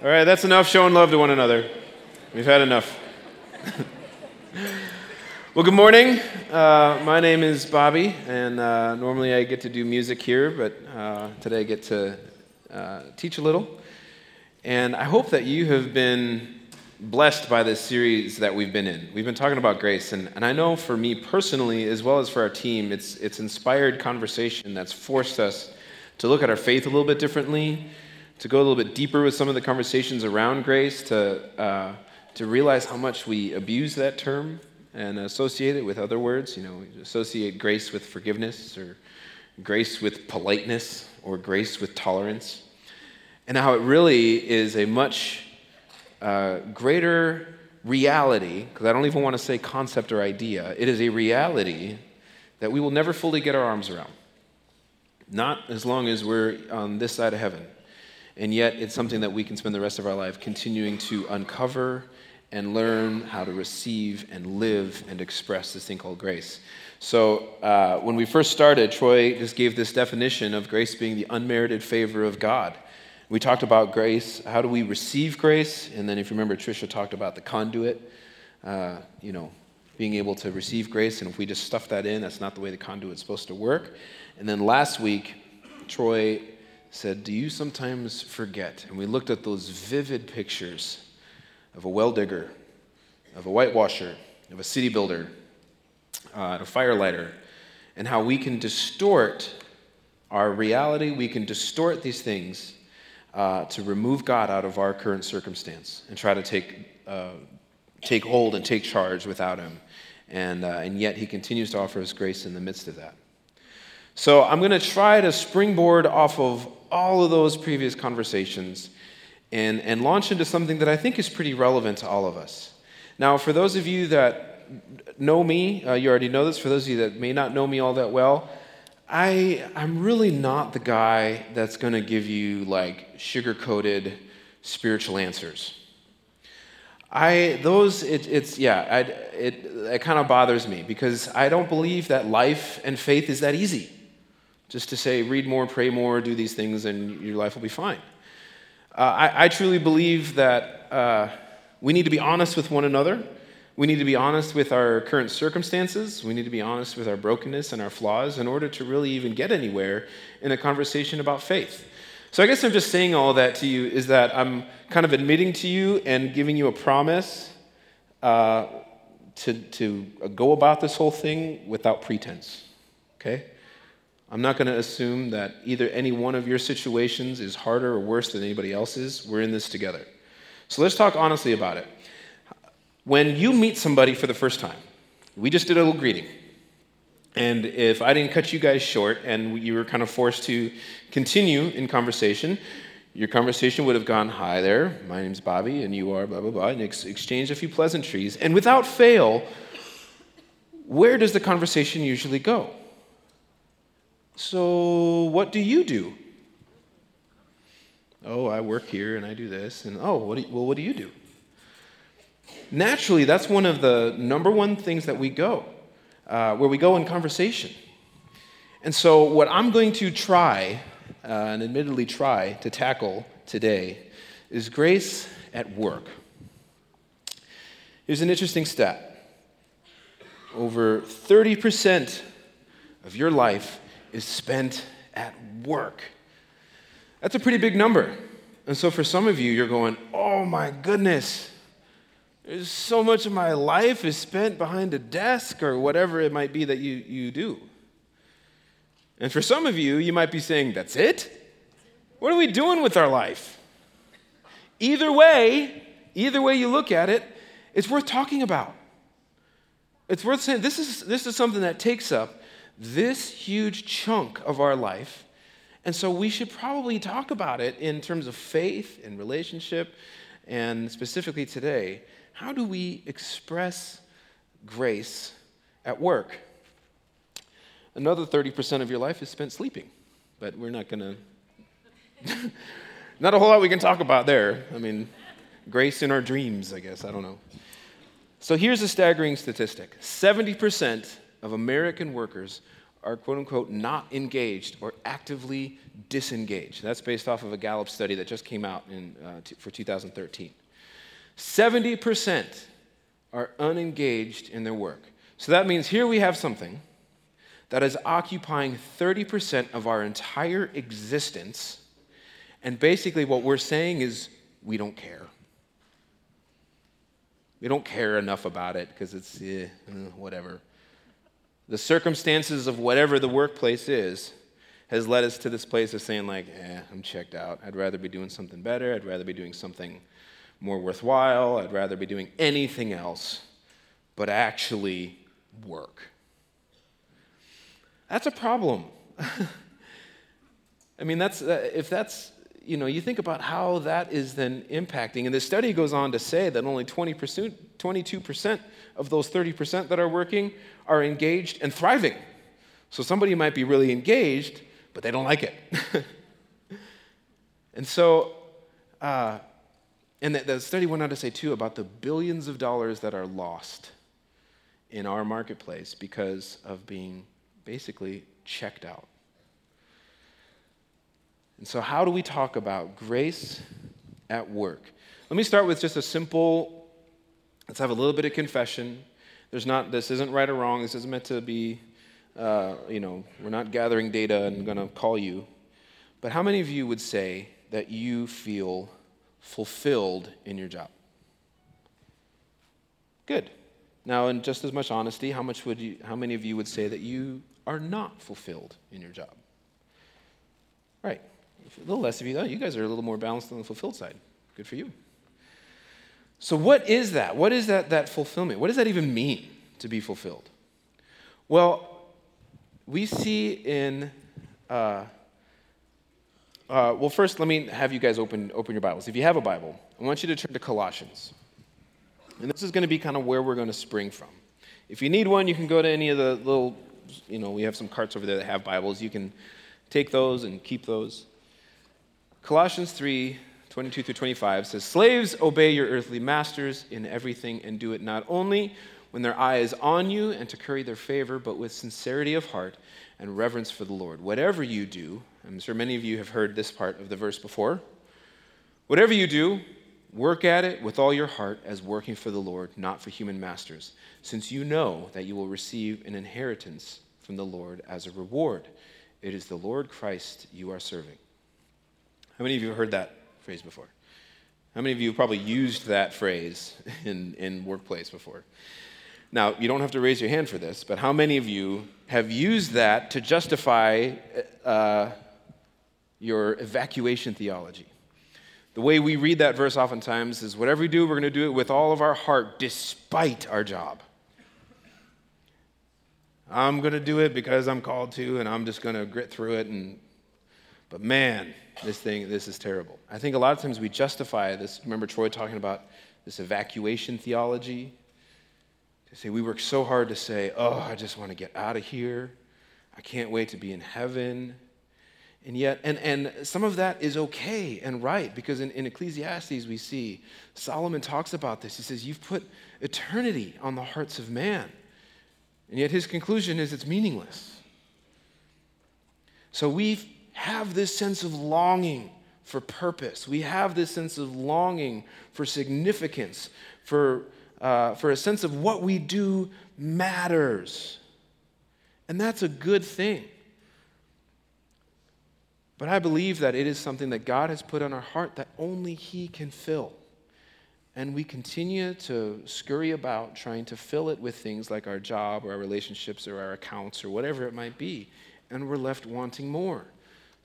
All right, that's enough showing love to one another. We've had enough. well, good morning. Uh, my name is Bobby, and uh, normally I get to do music here, but uh, today I get to uh, teach a little. And I hope that you have been blessed by this series that we've been in. We've been talking about grace, and, and I know for me personally, as well as for our team, it's, it's inspired conversation that's forced us to look at our faith a little bit differently to go a little bit deeper with some of the conversations around grace, to, uh, to realize how much we abuse that term and associate it with other words. You know, we associate grace with forgiveness or grace with politeness or grace with tolerance. And how it really is a much uh, greater reality, because I don't even want to say concept or idea, it is a reality that we will never fully get our arms around. Not as long as we're on this side of heaven. And yet, it's something that we can spend the rest of our life continuing to uncover and learn how to receive and live and express this thing called grace. So, uh, when we first started, Troy just gave this definition of grace being the unmerited favor of God. We talked about grace. How do we receive grace? And then, if you remember, Tricia talked about the conduit. Uh, you know, being able to receive grace, and if we just stuff that in, that's not the way the conduit's supposed to work. And then last week, Troy said, Do you sometimes forget? And we looked at those vivid pictures of a well digger, of a whitewasher, of a city builder, uh, a firelighter, and how we can distort our reality, we can distort these things uh, to remove God out of our current circumstance and try to take, uh, take hold and take charge without Him. And, uh, and yet He continues to offer us grace in the midst of that. So I'm going to try to springboard off of all of those previous conversations and, and launch into something that I think is pretty relevant to all of us. Now, for those of you that know me, uh, you already know this. For those of you that may not know me all that well, I, I'm really not the guy that's going to give you like sugar coated spiritual answers. I those it, it's yeah I, it it kind of bothers me because I don't believe that life and faith is that easy just to say, read more, pray more, do these things, and your life will be fine. Uh, I, I, truly believe that uh, we need to be honest with one another. We need to be honest with our current circumstances. We need to be honest with our brokenness and our flaws in order to really even get anywhere in a conversation about faith. So I guess I'm just saying all that to you is that I'm kind of admitting to you and giving you a promise uh, to, to go about this whole thing without pretense. Okay? I'm not going to assume that either any one of your situations is harder or worse than anybody else's. We're in this together. So let's talk honestly about it. When you meet somebody for the first time, we just did a little greeting. And if I didn't cut you guys short and you were kind of forced to continue in conversation, your conversation would have gone, Hi there, my name's Bobby, and you are blah, blah, blah, and ex- exchange a few pleasantries. And without fail, where does the conversation usually go? So, what do you do? Oh, I work here and I do this. And oh, what do you, well, what do you do? Naturally, that's one of the number one things that we go, uh, where we go in conversation. And so, what I'm going to try, uh, and admittedly try, to tackle today is grace at work. Here's an interesting stat over 30% of your life is spent at work. That's a pretty big number. And so for some of you, you're going, oh my goodness, there's so much of my life is spent behind a desk or whatever it might be that you, you do. And for some of you, you might be saying, that's it? What are we doing with our life? Either way, either way you look at it, it's worth talking about. It's worth saying this is, this is something that takes up this huge chunk of our life. And so we should probably talk about it in terms of faith and relationship, and specifically today, how do we express grace at work? Another 30% of your life is spent sleeping, but we're not going to, not a whole lot we can talk about there. I mean, grace in our dreams, I guess, I don't know. So here's a staggering statistic 70% of American workers are quote unquote not engaged or actively disengaged. That's based off of a Gallup study that just came out in, uh, t- for 2013. 70% are unengaged in their work. So that means here we have something that is occupying 30% of our entire existence. And basically, what we're saying is we don't care. We don't care enough about it because it's eh, eh, whatever. The circumstances of whatever the workplace is has led us to this place of saying, like, eh, I'm checked out. I'd rather be doing something better. I'd rather be doing something more worthwhile. I'd rather be doing anything else but actually work. That's a problem. I mean, that's, uh, if that's, you know, you think about how that is then impacting. And the study goes on to say that only 20%, 22% of those 30% that are working are engaged and thriving. So somebody might be really engaged, but they don't like it. and so, uh, and the, the study went on to say too about the billions of dollars that are lost in our marketplace because of being basically checked out. And so, how do we talk about grace at work? Let me start with just a simple, let's have a little bit of confession. There's not, this isn't right or wrong. This isn't meant to be, uh, you know, we're not gathering data and going to call you. But how many of you would say that you feel fulfilled in your job? Good. Now, in just as much honesty, how much would you, how many of you would say that you are not fulfilled in your job? Right. A little less of you. Oh, you guys are a little more balanced on the fulfilled side. Good for you. So, what is that? What is that, that fulfillment? What does that even mean to be fulfilled? Well, we see in, uh, uh, well, first, let me have you guys open, open your Bibles. If you have a Bible, I want you to turn to Colossians. And this is going to be kind of where we're going to spring from. If you need one, you can go to any of the little, you know, we have some carts over there that have Bibles. You can take those and keep those. Colossians 3 22 through 25 says, Slaves, obey your earthly masters in everything and do it not only when their eye is on you and to curry their favor, but with sincerity of heart and reverence for the Lord. Whatever you do, I'm sure many of you have heard this part of the verse before. Whatever you do, work at it with all your heart as working for the Lord, not for human masters, since you know that you will receive an inheritance from the Lord as a reward. It is the Lord Christ you are serving. How many of you have heard that phrase before? How many of you have probably used that phrase in, in workplace before? Now, you don't have to raise your hand for this, but how many of you have used that to justify uh, your evacuation theology? The way we read that verse oftentimes is whatever we do, we're going to do it with all of our heart, despite our job. I'm going to do it because I'm called to, and I'm just going to grit through it. And, but man, this thing, this is terrible. I think a lot of times we justify this. Remember Troy talking about this evacuation theology? To say we work so hard to say, oh, I just want to get out of here. I can't wait to be in heaven. And yet, and, and some of that is okay and right because in, in Ecclesiastes we see Solomon talks about this. He says, You've put eternity on the hearts of man. And yet his conclusion is it's meaningless. So we have this sense of longing for purpose. We have this sense of longing for significance, for, uh, for a sense of what we do matters. And that's a good thing. But I believe that it is something that God has put on our heart that only He can fill. And we continue to scurry about trying to fill it with things like our job or our relationships or our accounts or whatever it might be. And we're left wanting more.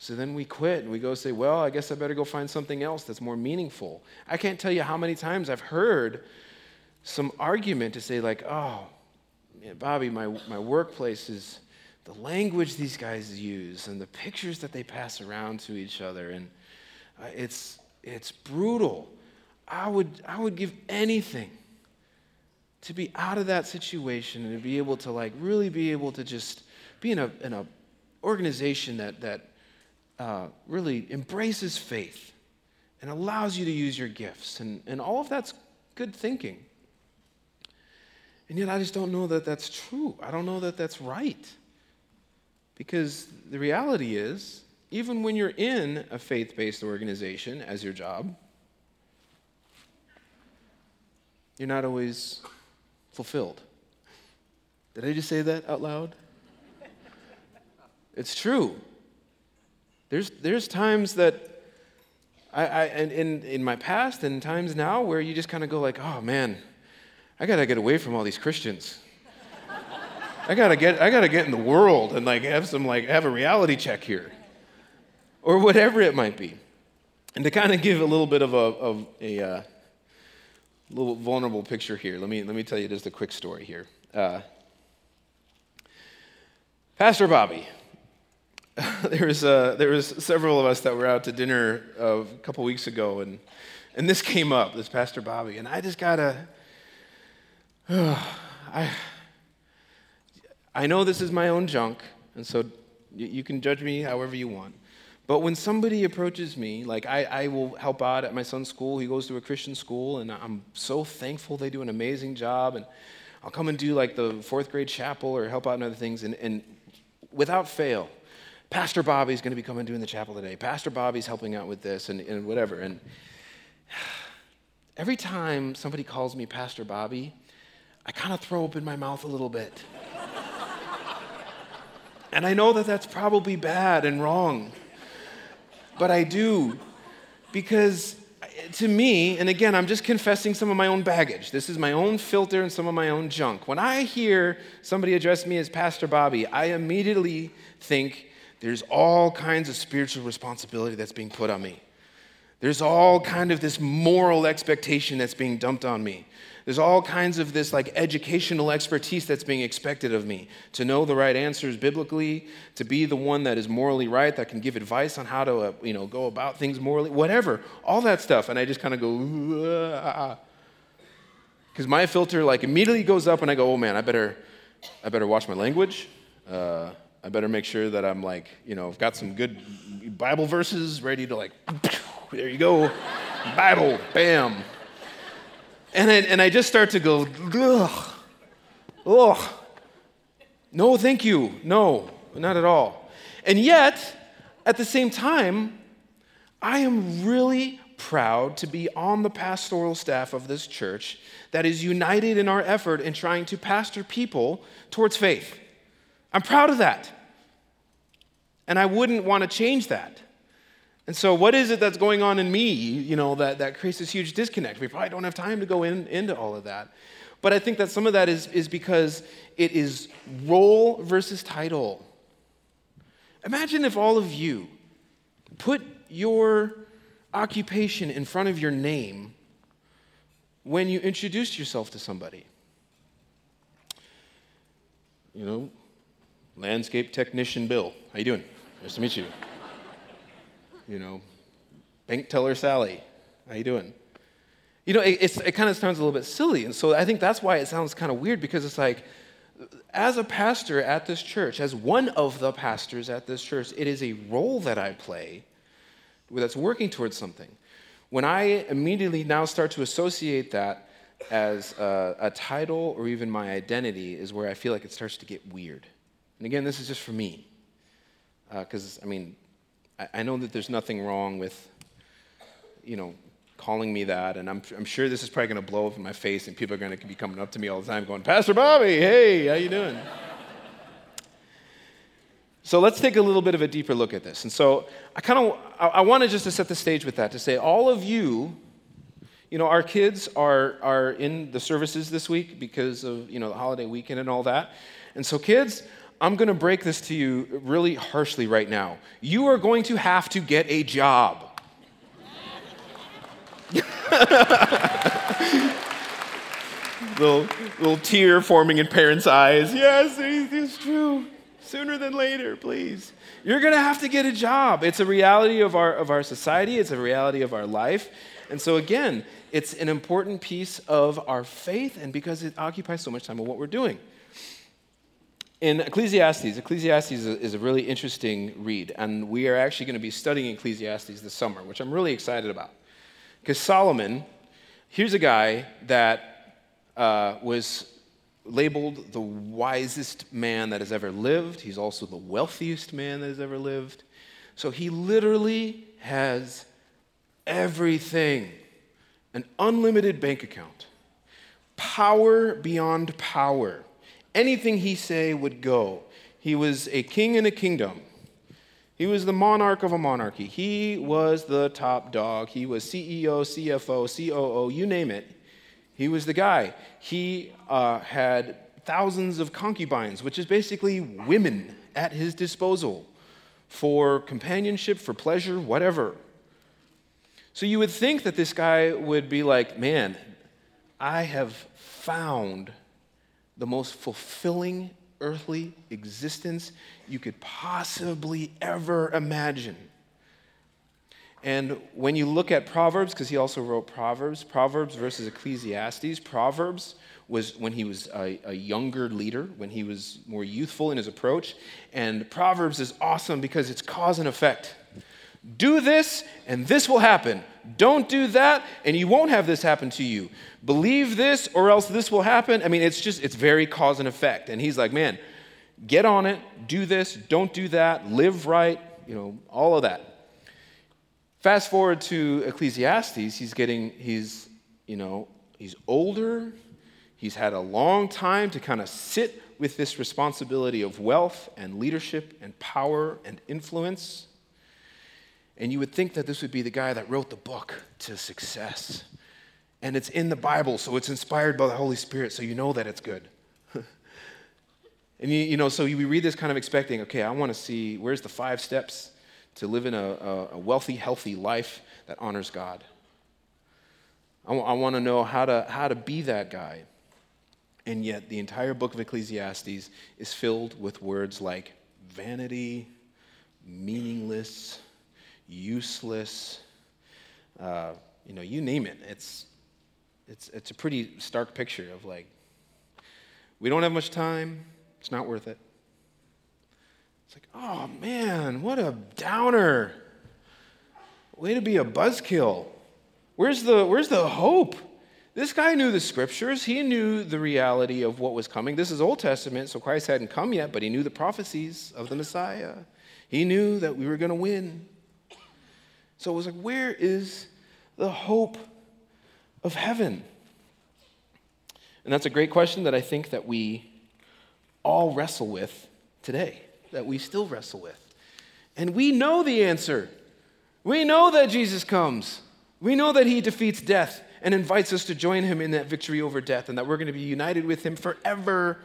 So then we quit and we go say, well, I guess I better go find something else that's more meaningful. I can't tell you how many times I've heard some argument to say, like, oh, Bobby, my, my workplace is the language these guys use and the pictures that they pass around to each other. And uh, it's, it's brutal. I would, I would give anything to be out of that situation and to be able to like really be able to just be in a, in a organization that, that uh, really embraces faith and allows you to use your gifts. And, and all of that's good thinking. And yet, I just don't know that that's true. I don't know that that's right. Because the reality is, even when you're in a faith based organization as your job, you're not always fulfilled. Did I just say that out loud? It's true. There's, there's times that I, I in, in my past and times now where you just kind of go like, oh man, I gotta get away from all these Christians. I gotta get, I gotta get in the world and like have some like have a reality check here, or whatever it might be, and to kind of give a little bit of a, of a uh, little vulnerable picture here. Let me let me tell you just a quick story here. Uh, Pastor Bobby, there was uh, there was several of us that were out to dinner uh, a couple weeks ago, and and this came up. This Pastor Bobby, and I just gotta. I I know this is my own junk, and so you can judge me however you want. But when somebody approaches me, like I, I will help out at my son's school. He goes to a Christian school, and I'm so thankful they do an amazing job. And I'll come and do like the fourth grade chapel or help out in other things. And, and without fail, Pastor Bobby's going to be coming doing the chapel today. Pastor Bobby's helping out with this and, and whatever. And every time somebody calls me Pastor Bobby, I kind of throw open my mouth a little bit. and I know that that's probably bad and wrong, but I do because to me, and again, I'm just confessing some of my own baggage. This is my own filter and some of my own junk. When I hear somebody address me as Pastor Bobby, I immediately think there's all kinds of spiritual responsibility that's being put on me. There's all kind of this moral expectation that's being dumped on me. There's all kinds of this like educational expertise that's being expected of me to know the right answers biblically, to be the one that is morally right, that can give advice on how to uh, you know go about things morally, whatever, all that stuff. And I just kind of go because my filter like immediately goes up, and I go, oh man, I better, I better watch my language. Uh, I better make sure that I'm like, you know, I've got some good Bible verses ready to like, there you go, Bible, bam. And I, and I just start to go, ugh, ugh. No, thank you. No, not at all. And yet, at the same time, I am really proud to be on the pastoral staff of this church that is united in our effort in trying to pastor people towards faith. I'm proud of that. And I wouldn't want to change that. And so, what is it that's going on in me, you know, that, that creates this huge disconnect? We probably don't have time to go in, into all of that. But I think that some of that is, is because it is role versus title. Imagine if all of you put your occupation in front of your name when you introduced yourself to somebody. You know, landscape technician Bill. How you doing? Nice to meet you. You know, bank teller Sally. How you doing? You know, it, it kind of sounds a little bit silly, and so I think that's why it sounds kind of weird because it's like, as a pastor at this church, as one of the pastors at this church, it is a role that I play that's working towards something. When I immediately now start to associate that as a, a title or even my identity, is where I feel like it starts to get weird. And again, this is just for me. Because, uh, I mean, I, I know that there's nothing wrong with, you know, calling me that. And I'm, I'm sure this is probably going to blow up in my face, and people are going to be coming up to me all the time going, Pastor Bobby, hey, how you doing? so let's take a little bit of a deeper look at this. And so I kind of, I, I wanted just to set the stage with that, to say all of you, you know, our kids are, are in the services this week because of, you know, the holiday weekend and all that. And so kids, I'm going to break this to you really harshly right now. You are going to have to get a job. little, little tear forming in parents' eyes. Yes, it's true. Sooner than later, please. You're going to have to get a job. It's a reality of our, of our society, it's a reality of our life. And so, again, it's an important piece of our faith, and because it occupies so much time of what we're doing in Ecclesiastes, Ecclesiastes is a, really interesting read, and we are actually going to be studying Ecclesiastes this summer, which I'm really excited about. Because Solomon, here's a guy that uh, was labeled the wisest man that has ever lived. He's also the wealthiest man that has ever lived. So he literally has everything an unlimited bank account, power beyond power. Anything he say would go. He was a king in a kingdom. He was the monarch of a monarchy. He was the top dog. He was CEO, CFO, COO, you name it. He was the guy. He uh, had thousands of concubines, which is basically women at his disposal for companionship, for pleasure, whatever. So you would think that this guy would be like, man, I have found the most fulfilling earthly existence you could possibly ever imagine. And when you look at Proverbs, because he also wrote Proverbs, Proverbs versus Ecclesiastes, Proverbs was when he was a, a, younger leader, when he was more youthful in his approach. And Proverbs is awesome because it's cause and effect. Do this, and this will happen. Don't do that, and you won't have this happen to you. Believe this, or else this will happen. I mean, it's just, it's very cause and effect. And he's like, man, get on it, do this, don't do that, live right, you know, all of that. Fast forward to Ecclesiastes, he's getting, he's, you know, he's older, he's had a long time to kind of sit with this responsibility of wealth and leadership and power and influence. And you would think that this would be the guy that wrote the book to success. And it's in the Bible, so it's inspired by the Holy Spirit, so you know that it's good. and you, you, know, so we read this kind of expecting, okay, I want to see where's the five steps to living in a, a wealthy, healthy life that honors God. I, w- I want to know how to, how to be that guy. And yet, the entire book of Ecclesiastes is filled with words like vanity, meaningless, useless, uh, you know, you name it. It's, it's, it's a pretty stark picture of like, we don't have much time, it's not worth it. It's like, oh man, what a downer. Way to be a buzzkill. Where's the, where's the hope? This guy knew the scriptures. He knew the reality of what was coming. This is Old Testament, so Christ hadn't come yet, but he knew the prophecies of the Messiah. He knew that we were going to win. So it was like, where is the hope of heaven? And that's a great question that I think that we all wrestle with today, that we still wrestle with. And we know the answer. We know that Jesus comes. We know that he defeats death and invites us to join him in that victory over death and that we're going to be united with him forever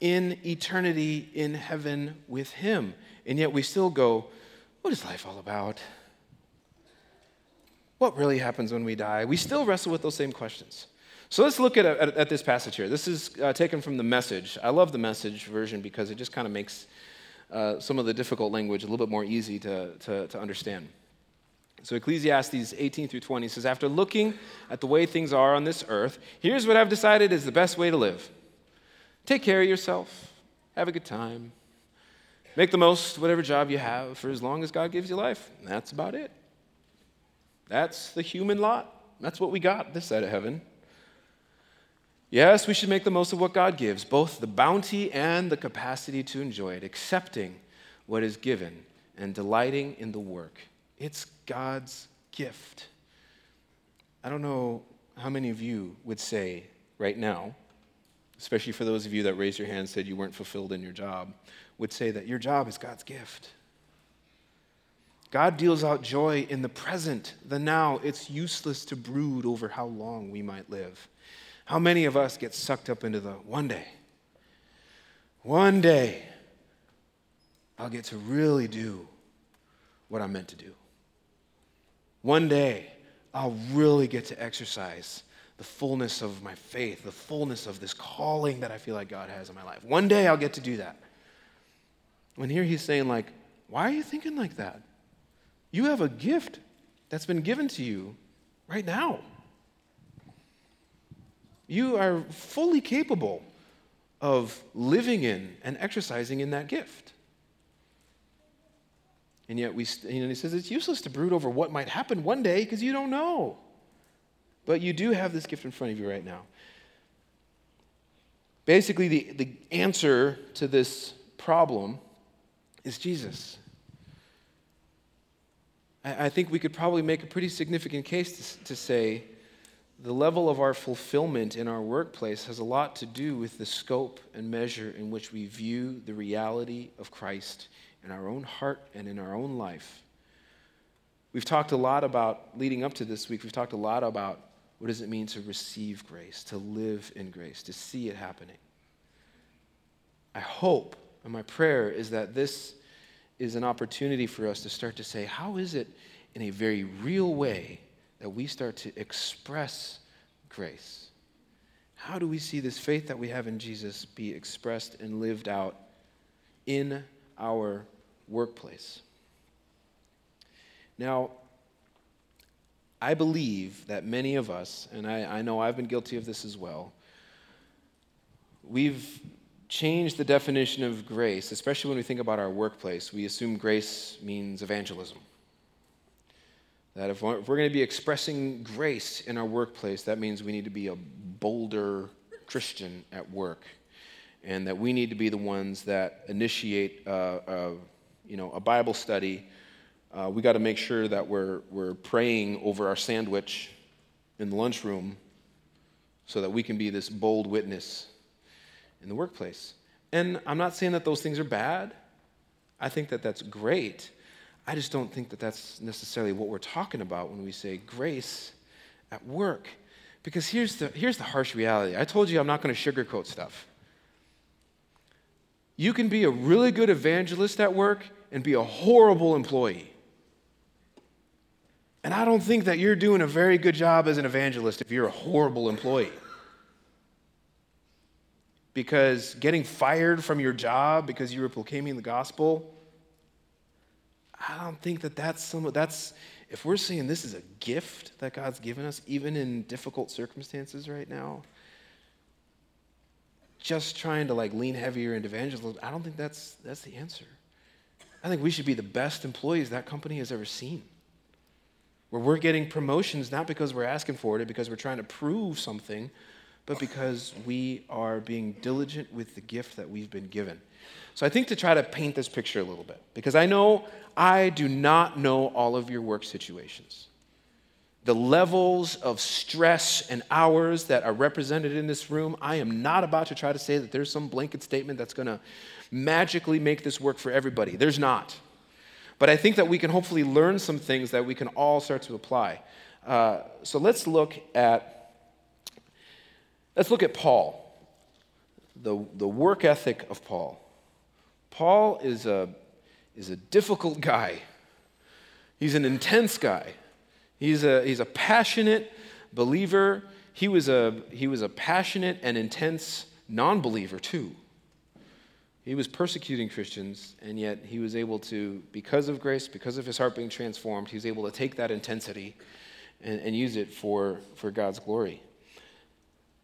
in eternity in heaven with him. And yet we still go, what is life all about? What really happens when we die? We still wrestle with those same questions. So let's look at, at, at this passage here. This is uh, taken from the message. I love the message version because it just kind of makes uh, some of the difficult language a little bit more easy to, to, to understand. So Ecclesiastes 18 through 20 says, After looking at the way things are on this earth, here's what I've decided is the best way to live. Take care of yourself, have a good time, make the most whatever job you have for as long as God gives you life. That's about it. That's the human lot. That's what we got this side of heaven. Yes, we should make the most of what God gives, both the bounty and the capacity to enjoy it, accepting what is given and delighting in the work. It's God's gift. I don't know how many of you would say right now, especially for those of you that raised your hand and said you weren't fulfilled in your job, would say that your job is God's gift. God deals out joy in the present, the now. It's useless to brood over how long we might live. How many of us get sucked up into the one day? One day, I'll get to really do what I'm meant to do. One day, I'll really get to exercise the fullness of my faith, the fullness of this calling that I feel like God has in my life. One day, I'll get to do that. When here he's saying, like, why are you thinking like that? You have a gift that's been given to you right now. You are fully capable of living in and exercising in that gift. And yet, we, you know, he says it's useless to brood over what might happen one day because you don't know. But you do have this gift in front of you right now. Basically, the, the answer to this problem is Jesus. I, think we could probably make a pretty significant case to, to say the level of our fulfillment in our workplace has a lot to do with the scope and measure in which we view the reality of Christ in our own heart and in our own life. We've talked a lot about, leading up to this week, we've talked a lot about what does it mean to receive grace, to live in grace, to see it happening. I hope, and my prayer is that this is an opportunity for us to start to say, how is it in a very real way that we start to express grace? How do we see this faith that we have in Jesus be expressed and lived out in our workplace? Now, I believe that many of us, and I, I, know I've been guilty of this as well, we've changed the definition of grace, especially when we think about our workplace. We assume grace means evangelism. That if we're, going to be expressing grace in our workplace, that means we need to be a bolder Christian at work. And that we need to be the ones that initiate uh, uh, you know, a Bible study uh, we got to make sure that we're, we're praying over our sandwich in the lunchroom so that we can be this bold witness in the workplace. And I'm not saying that those things are bad. I think that that's great. I just don't think that that's necessarily what we're talking about when we say grace at work. Because here's the, here's the harsh reality. I told you I'm not going to sugarcoat stuff. You can be a really good evangelist at work and be a horrible employee. And I don't think that you're doing a very good job as an evangelist if you're a horrible employee. Because getting fired from your job because you were proclaiming the gospel, I don't think that that's some that's if we're saying this is a gift that God's given us even in difficult circumstances right now, just trying to like lean heavier into evangelism, I don't think that's that's the answer. I think we should be the best employees that company has ever seen where we're getting promotions not because we're asking for it, but because we're trying to prove something, but because we are being diligent with the gift that we've been given. So I think to try to paint this picture a little bit, because I know I do not know all of your work situations. The levels of stress and hours that are represented in this room, I am not about to try to say that there's some blanket statement that's going to magically make this work for everybody. There's not. But I think that we can hopefully learn some things that we can all start to apply. Uh, so let's look at let's look at Paul, the, the work ethic of Paul. Paul is a, is a difficult guy. He's an intense guy. He's a, he's a passionate believer. He was a, he was a passionate and intense non believer, too. He was persecuting Christians, and yet he was able to, because of grace, because of his heart being transformed, he was able to take that intensity and, and use it for, for God's glory.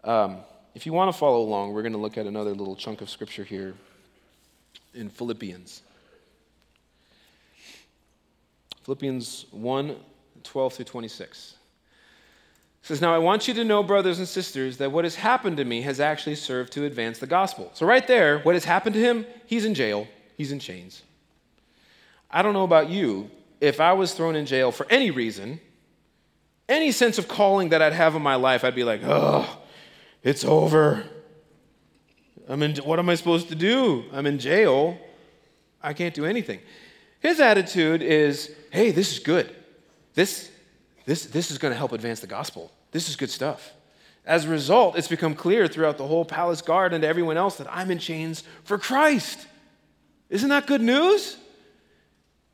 Um, if you want to follow along, we're going to look at another little chunk of scripture here in Philippians. Philippians 1 12 through 26 says, Now I want you to know, brothers and sisters, that what has happened to me has actually served to advance the gospel. So, right there, what has happened to him? He's in jail, he's in chains. I don't know about you. If I was thrown in jail for any reason, any sense of calling that I'd have in my life, I'd be like, oh, it's over. I'm in, what am I supposed to do? I'm in jail. I can't do anything. His attitude is, hey, this is good. This, this, this is going to help advance the gospel. This is good stuff. As a result, it's become clear throughout the whole palace guard and to everyone else that I'm in chains for Christ. Isn't that good news?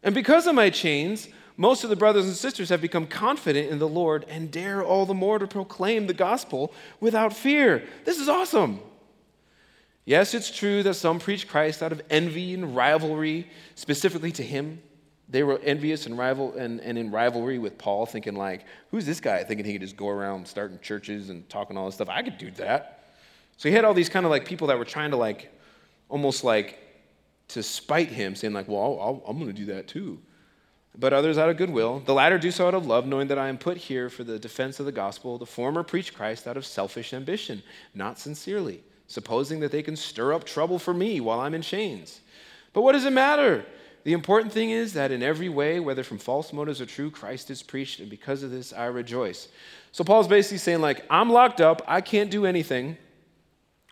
And because of my chains, most of the brothers and sisters have become confident in the Lord and dare all the more to proclaim the gospel without fear. This is awesome. Yes, it's true that some preach Christ out of envy and rivalry, specifically to him. They were envious and rival and, and in rivalry with Paul, thinking like, who's this guy? Thinking he could just go around starting churches and talking all this stuff. I could do that. So he had all these kind of like people that were trying to like almost like to spite him, saying like, well, i am going to do that too. But others out of goodwill. The latter do so out of love, knowing that I am put here for the defense of the gospel. The former preach Christ out of selfish ambition, not sincerely, supposing that they can stir up trouble for me while I'm in chains. But what does it matter? The important thing is that in every way, whether from false motives or true, Christ is preached, and because of this, I rejoice. So Paul's basically saying, like, I'm locked up, I can't do anything,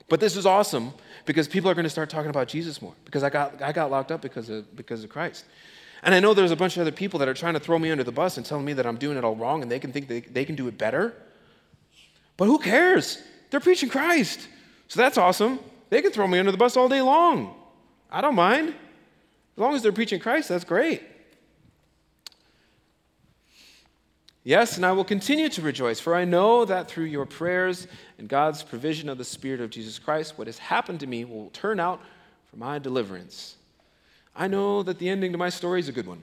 but this is awesome because people are going to start talking about Jesus more because I got, I got locked up because of, because of Christ. And I know there's a bunch of other people that are trying to throw me under the bus and telling me that I'm doing it all wrong and they can think they, they can do it better. But who cares? They're preaching Christ. So that's awesome. They can throw me under the bus all day long. I don't mind. As long as they're preaching Christ, that's great. Yes, and I will continue to rejoice, for I know that through your prayers and God's provision of the Spirit of Jesus Christ, what has happened to me will turn out for my deliverance. I know that the ending to my story is a good one.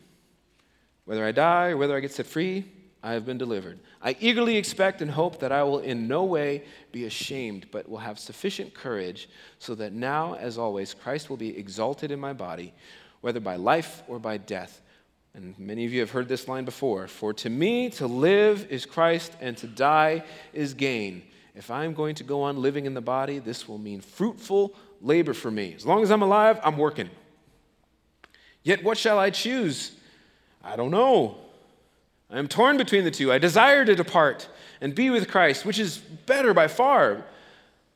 Whether I die or whether I get set free, I have been delivered. I eagerly expect and hope that I will in no way be ashamed, but will have sufficient courage so that now, as always, Christ will be exalted in my body, whether by life or by death. And many of you have heard this line before For to me, to live is Christ, and to die is gain. If I'm going to go on living in the body, this will mean fruitful labor for me. As long as I'm alive, I'm working. Yet what shall I choose? I don't know. I am torn between the two. I desire to depart and be with Christ, which is better by far.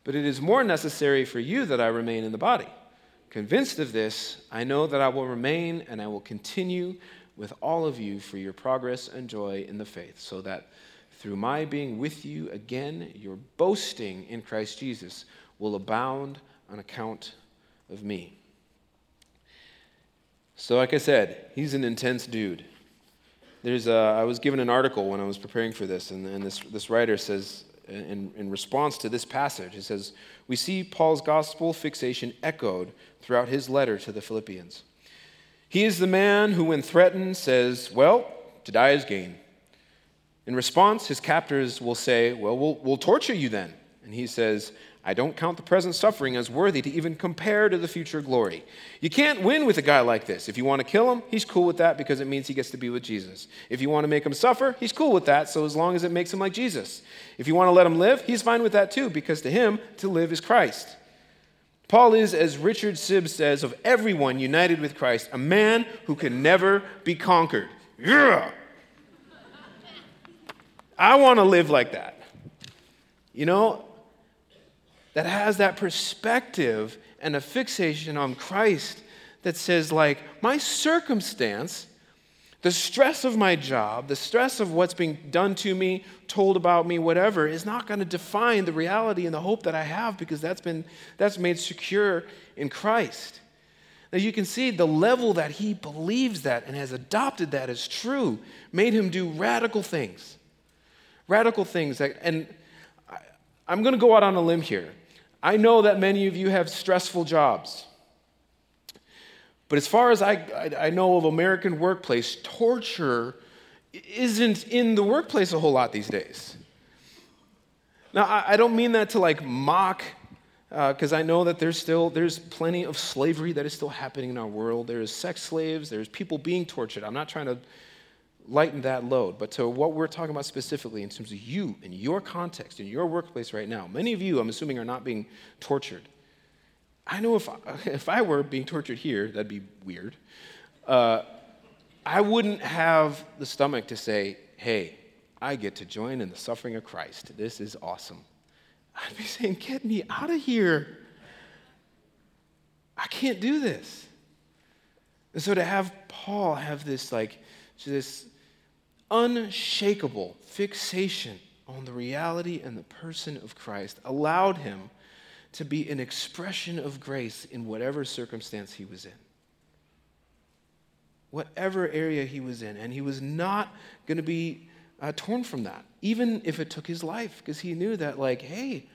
But it is more necessary for you that I remain in the body. Convinced of this, I know that I will remain and I will continue with all of you for your progress and joy in the faith, so that through my being with you again, your boasting in Christ Jesus will abound on account of me. So, like I said, he's an intense dude. There's a, I was given an article when I was preparing for this, and, and this, this writer says, in, in response to this passage, he says, We see Paul's gospel fixation echoed throughout his letter to the Philippians. He is the man who, when threatened, says, Well, to die is gain. In response, his captors will say, Well, we'll, we'll torture you then. And he says, I don't count the present suffering as worthy to even compare to the future glory. You can't win with a guy like this. If you want to kill him, he's cool with that because it means he gets to be with Jesus. If you want to make him suffer, he's cool with that, so as long as it makes him like Jesus. If you want to let him live, he's fine with that too because to him, to live is Christ. Paul is, as Richard Sibbes says, of everyone united with Christ, a man who can never be conquered. Yeah! I want to live like that. You know, that has that perspective and a fixation on Christ that says, like, my circumstance, the stress of my job, the stress of what's being done to me, told about me, whatever, is not going to define the reality and the hope that I have because that's been that's made secure in Christ. Now you can see the level that he believes that and has adopted that as true made him do radical things. Radical things that and I'm going to go out on a limb here. I know that many of you have stressful jobs. But as far as I, I, I, know of American workplace, torture isn't in the workplace a whole lot these days. Now, I, I don't mean that to like mock, because uh, I know that there's still there's plenty of slavery that is still happening in our world. There's sex slaves. There's people being tortured. I'm not trying to lighten that load. But to what we're talking about specifically in terms of you and your context, in your workplace right now, many of you, I'm assuming, are not being tortured. I know if, if I were being tortured here, that'd be weird. Uh, I wouldn't have the stomach to say, hey, I get to join in the suffering of Christ. This is awesome. I'd be saying, get me out of here. I can't do this. And so to have Paul have this like this unshakable fixation on the reality and the person of Christ allowed him to be an expression of grace in whatever circumstance he was in. Whatever area he was in. And he was not going to be uh, torn from that, even if it took his life, because he knew that, like, hey,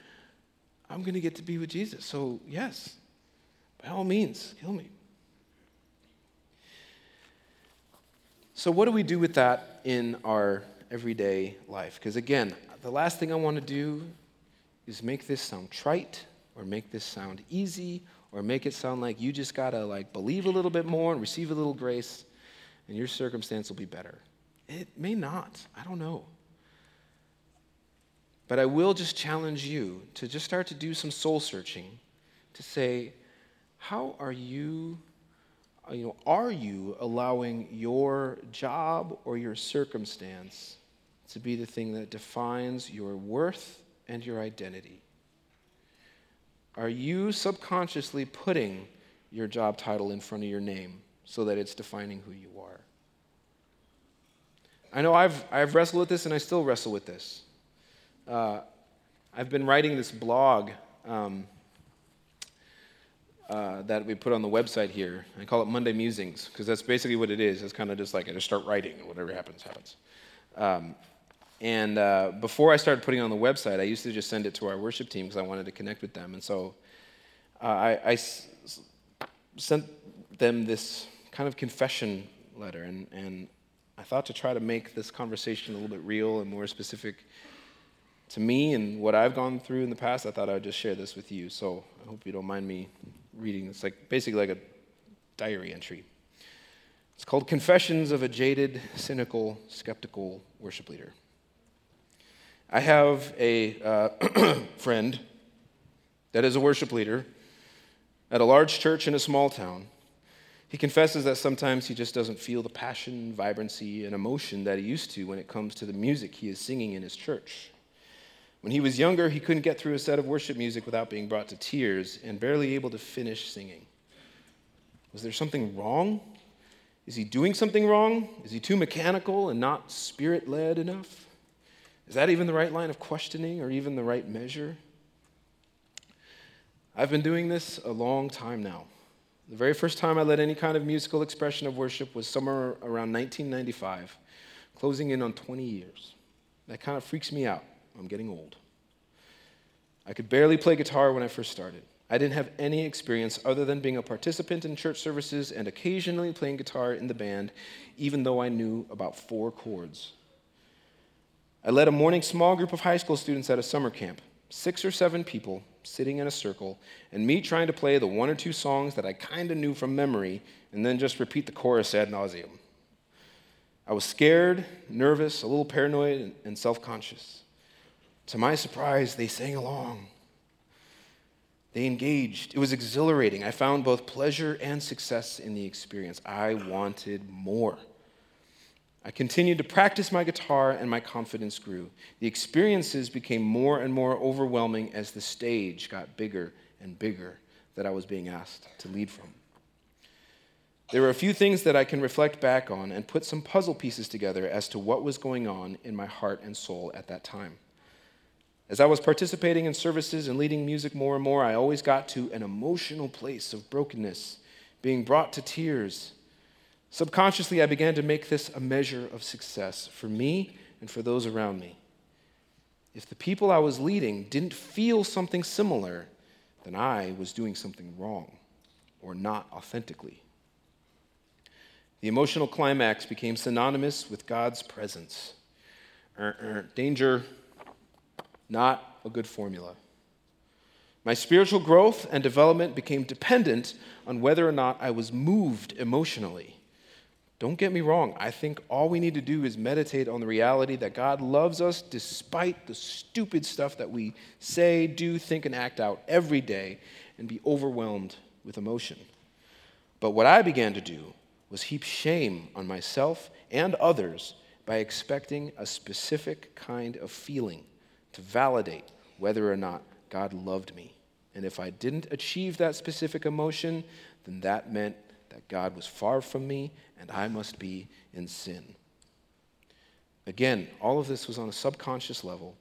I'm going to get to be with Jesus. So, yes, by all means, kill me. So, what do we do with that in our everyday life? Because again, the last thing I want to do is make this sound trite or make this sound easy or make it sound like you just got to like believe a little bit more and receive a little grace and your circumstance will be better. It may not. I don't know. But I will just challenge you to just start to do some soul searching to say, how are you, you know, are you allowing your job or your circumstance to be the thing that defines your worth and your identity? Are you subconsciously putting your job title in front of your name so that it's defining who you are? I know I've, I've wrestled with this and I still wrestle with this. Uh, I've been writing this blog um, uh, that we put on the website here. I call it Monday Musings because that's basically what it is. It's kind of just like I just start writing and whatever happens, happens. Um, and uh, before I started putting it on the website, I used to just send it to our worship team because I wanted to connect with them. And so uh, I, I s- sent them this kind of confession letter. And, and I thought to try to make this conversation a little bit real and more specific to me and what I've gone through in the past, I thought I would just share this with you. So I hope you don't mind me reading. It's like basically like a diary entry. It's called Confessions of a Jaded, Cynical, Skeptical Worship Leader. I have a uh, friend that is a worship leader at a large church in a small town. He confesses that sometimes he just doesn't feel the passion, vibrancy, and emotion that he used to when it comes to the music he is singing in his church. When he was younger, he couldn't get through a set of worship music without being brought to tears and barely able to finish singing. Was there something wrong? Is he doing something wrong? Is he too mechanical and not spirit led enough? Is that even the right line of questioning or even the right measure? I've been doing this a long time now. The very first time I led any kind of musical expression of worship was somewhere around 1995, closing in on 20 years. That kind of freaks me out. I'm getting old. I could barely play guitar when I first started. I didn't have any experience other than being a participant in church services and occasionally playing guitar in the band, even though I knew about four chords. I led a morning small group of high school students at a summer camp, six or seven people sitting in a circle, and me trying to play the one or two songs that I kind of knew from memory and then just repeat the chorus ad nauseum. I was scared, nervous, a little paranoid, and self conscious. To my surprise, they sang along. They engaged. It was exhilarating. I found both pleasure and success in the experience. I wanted more. I continued to practice my guitar, and my confidence grew. The experiences became more and more overwhelming as the stage got bigger and bigger that I was being asked to lead from. There were a few things that I can reflect back on and put some puzzle pieces together as to what was going on in my heart and soul at that time. As I was participating in services and leading music more and more, I always got to an emotional place of brokenness, being brought to tears. Subconsciously, I began to make this a measure of success for me and for those around me. If the people I was leading didn't feel something similar, then I was doing something wrong or not authentically. The emotional climax became synonymous with God's presence. Uh-uh, danger, not a good formula. My spiritual growth and development became dependent on whether or not I was moved emotionally. Don't get me wrong, I think all we need to do is meditate on the reality that God loves us despite the stupid stuff that we say, do, think, and act out every day and be overwhelmed with emotion. But what I began to do was heap shame on myself and others by expecting a specific kind of feeling to validate whether or not God loved me. And if I didn't achieve that specific emotion, then that meant that God was far from me and I must be in sin. Again, all of this was on a subconscious level.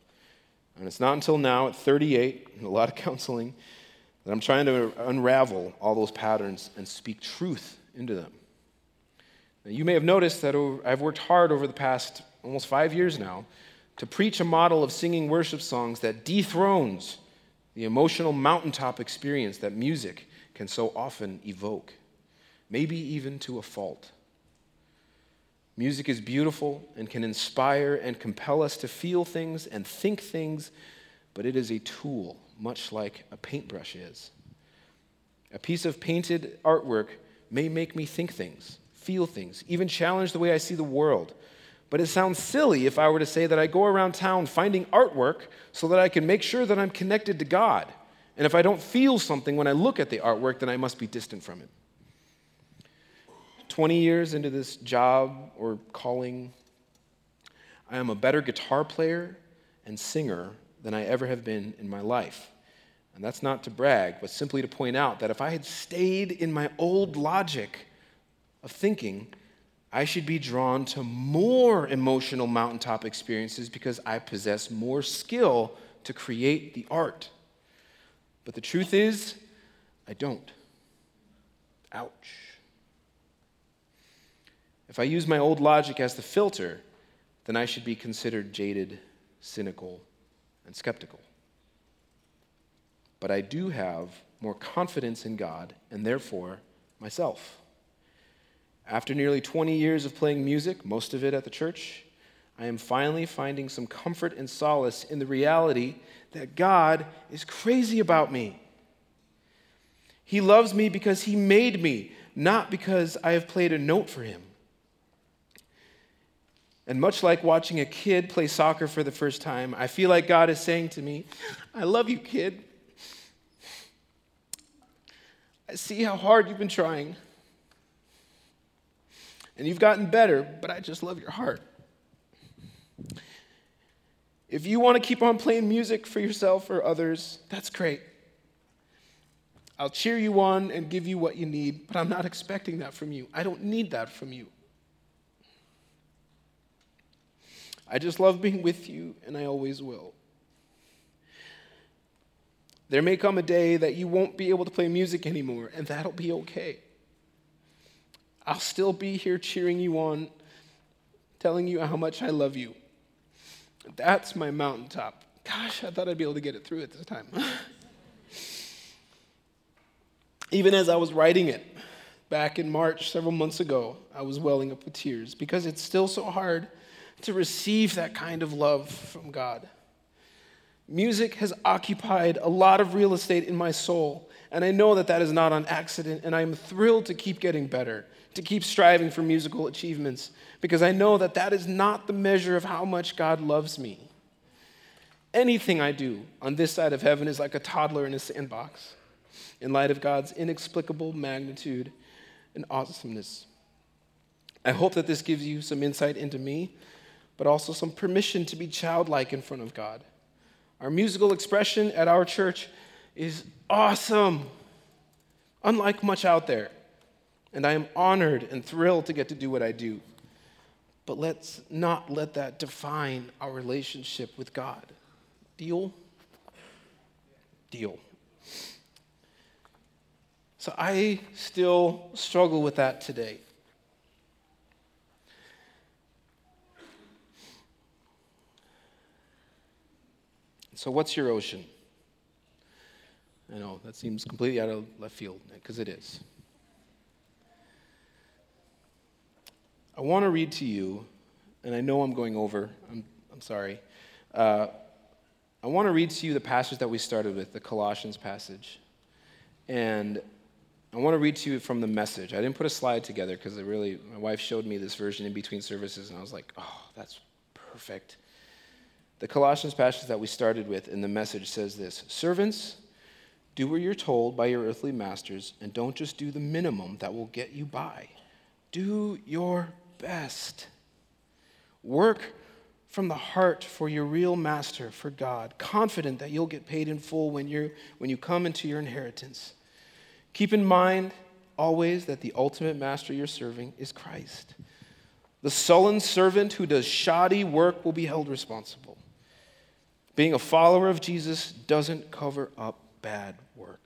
And it's not until now, at 38, and a lot of counseling, that I'm trying to unravel all those patterns and speak truth into them. Now, you may have noticed that I've worked hard over the past almost five years now to preach a model of singing worship songs that dethrones the emotional mountaintop experience that music can so often evoke, maybe even to a fault. Music is beautiful and can inspire and compel us to feel things and think things, but it is a tool, much like a paintbrush is. A piece of painted artwork may make me think things, feel things, even challenge the way I see the world, But it sounds silly if I were to say that I go around town finding artwork so that I can make sure that I'm connected to God. And if I don't feel something when I look at the artwork, then I must be distant from it. 20 years into this job or calling, I am a better guitar player and singer than I ever have been in my life. And that's not to brag, but simply to point out that if I had stayed in my old logic of thinking, I should be drawn to more emotional mountaintop experiences because I possess more skill to create the art. But the truth is, I don't. Ouch. If I use my old logic as the filter, then I should be considered jaded, cynical, and skeptical. But I do have more confidence in God and therefore myself. After nearly 20 years of playing music, most of it at the church, I am finally finding some comfort and solace in the reality that God is crazy about me. He loves me because He made me, not because I have played a note for Him. And much like watching a kid play soccer for the first time, I feel like God is saying to me, I love you, kid. I see how hard you've been trying and you've gotten better, but I just love your heart. If you want to keep on playing music for yourself or others, that's great. I'll cheer you on and give you what you need, but I'm not expecting that from you. I don't need that from you. I just love being with you, and I always will. There may come a day that you won't be able to play music anymore, and that'll be okay. I'll still be here cheering you on, telling you how much I love you. That's my mountaintop. Gosh, I thought I'd be able to get it through at this time. Even as I was writing it back in March, several months ago, I was welling up with tears because it's still so hard to receive that kind of love from God. Music has occupied a lot of real estate in my soul, and I know that that is not on accident, and I am thrilled to keep getting better to keep striving for musical achievements because I know that that is not the measure of how much God loves me. Anything I do on this side of heaven is like a toddler in a sandbox in light of God's inexplicable magnitude and awesomeness. I hope that this gives you some insight into me, but also some permission to be childlike in front of God. Our musical expression at our church is awesome, unlike much out there and I am honored and thrilled to get to do what I do. But let's not let that define our relationship with God. Deal? Deal. So I still struggle with that today. So, what's your ocean? I know that seems completely out of left field, because it is. I want to read to you, and I know I'm going over, I'm, I'm sorry. Uh, I want to read to you the passage that we started with, the Colossians passage. And I want to read to you from the message. I didn't put a slide together because I really, my wife showed me this version in between services, and I was like, oh, that's perfect. The Colossians passage that we started with in the message says this Servants, do what you're told by your earthly masters, and don't just do the minimum that will get you by. Do your best. Work from the heart for your real master, for God, confident that you'll get paid in full when, you when you come into your inheritance. Keep in mind always that the ultimate master you're serving is Christ. The sullen servant who does shoddy work will be held responsible. Being a follower of Jesus doesn't cover up bad work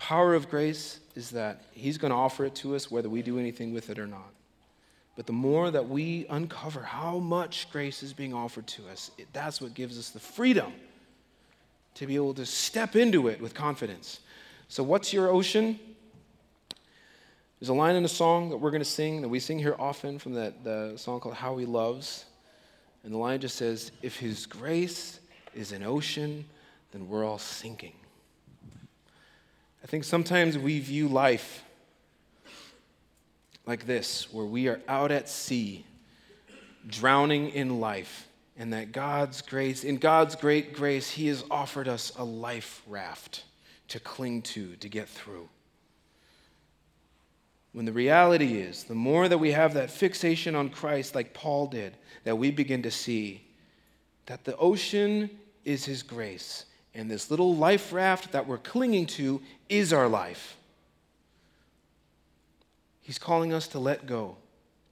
power of grace is that He's going to offer it to us whether we do anything with it or not. But the more that we uncover how much grace is being offered to us, it, that's what gives us the freedom to be able to step into it with confidence. So, what's your ocean? There's a line in a song that we're going to sing that we sing here often from that the song called How He Loves. And the line just says, If His grace is an ocean, then we're all sinking. I think sometimes we view life like this, where we are out at sea, drowning in life, and that God's grace, in God's great grace, He has offered us a life raft to cling to, to get through. When the reality is, the more that we have that fixation on Christ, like Paul did, that we begin to see that the ocean is His grace, and this little life raft that we're clinging to is our life. He's calling us to let go,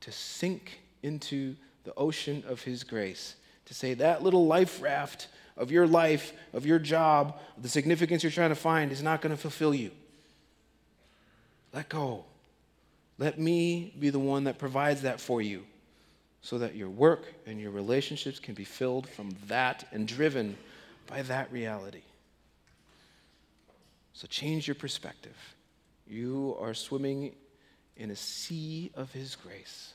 to sink into the ocean of His grace, to say that little life raft of your life, of your job, of the significance you're trying to find is not going to fulfill you. Let go. Let me be the one that provides that for you so that your work and your relationships can be filled from that and driven by that reality. So change your perspective. You are swimming in a sea of His grace.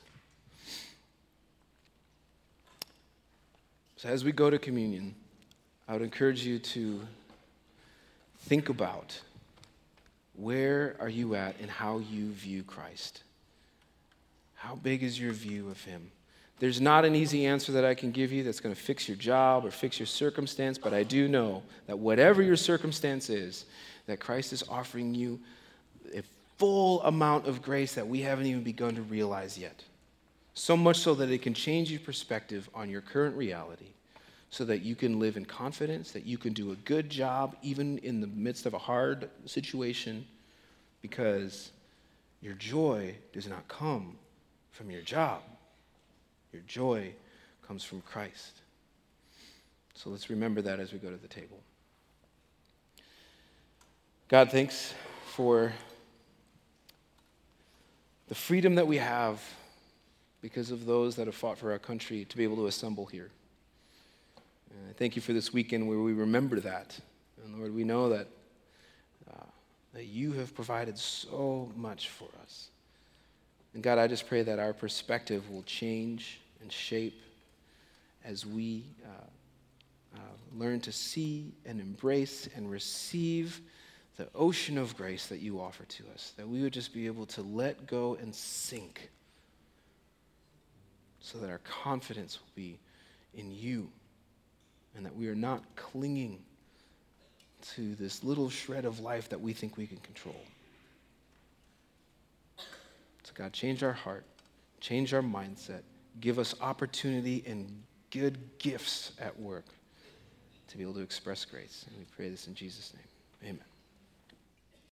So, as we go to communion, I would encourage you to think about where are you at and how you view Christ? How big is your view of Him? There's not an easy answer that I can give you that's going to fix your job or fix your circumstance, but I do know that whatever your circumstance is, that Christ is offering you a full amount of grace that we haven't even begun to realize yet. So much so that it can change your perspective on your current reality so that you can live in confidence, that you can do a good job even in the midst of a hard situation because your joy does not come from your job. Your joy comes from Christ. So let's remember that as we go to the table. God, thanks for the freedom that we have because of those that have fought for our country to be able to assemble here. And I thank you for this weekend where we remember that. And Lord, we know that, uh, that you have provided so much for us. And God, I just pray that our perspective will change and shape as we uh, uh, learn to see and embrace and receive the ocean of grace that you offer to us, that we would just be able to let go and sink so that our confidence will be in you and that we are not clinging to this little shred of life that we think we can control. So, God, change our heart, change our mindset, give us opportunity and good gifts at work to be able to express grace. And we pray this in Jesus' name. Amen.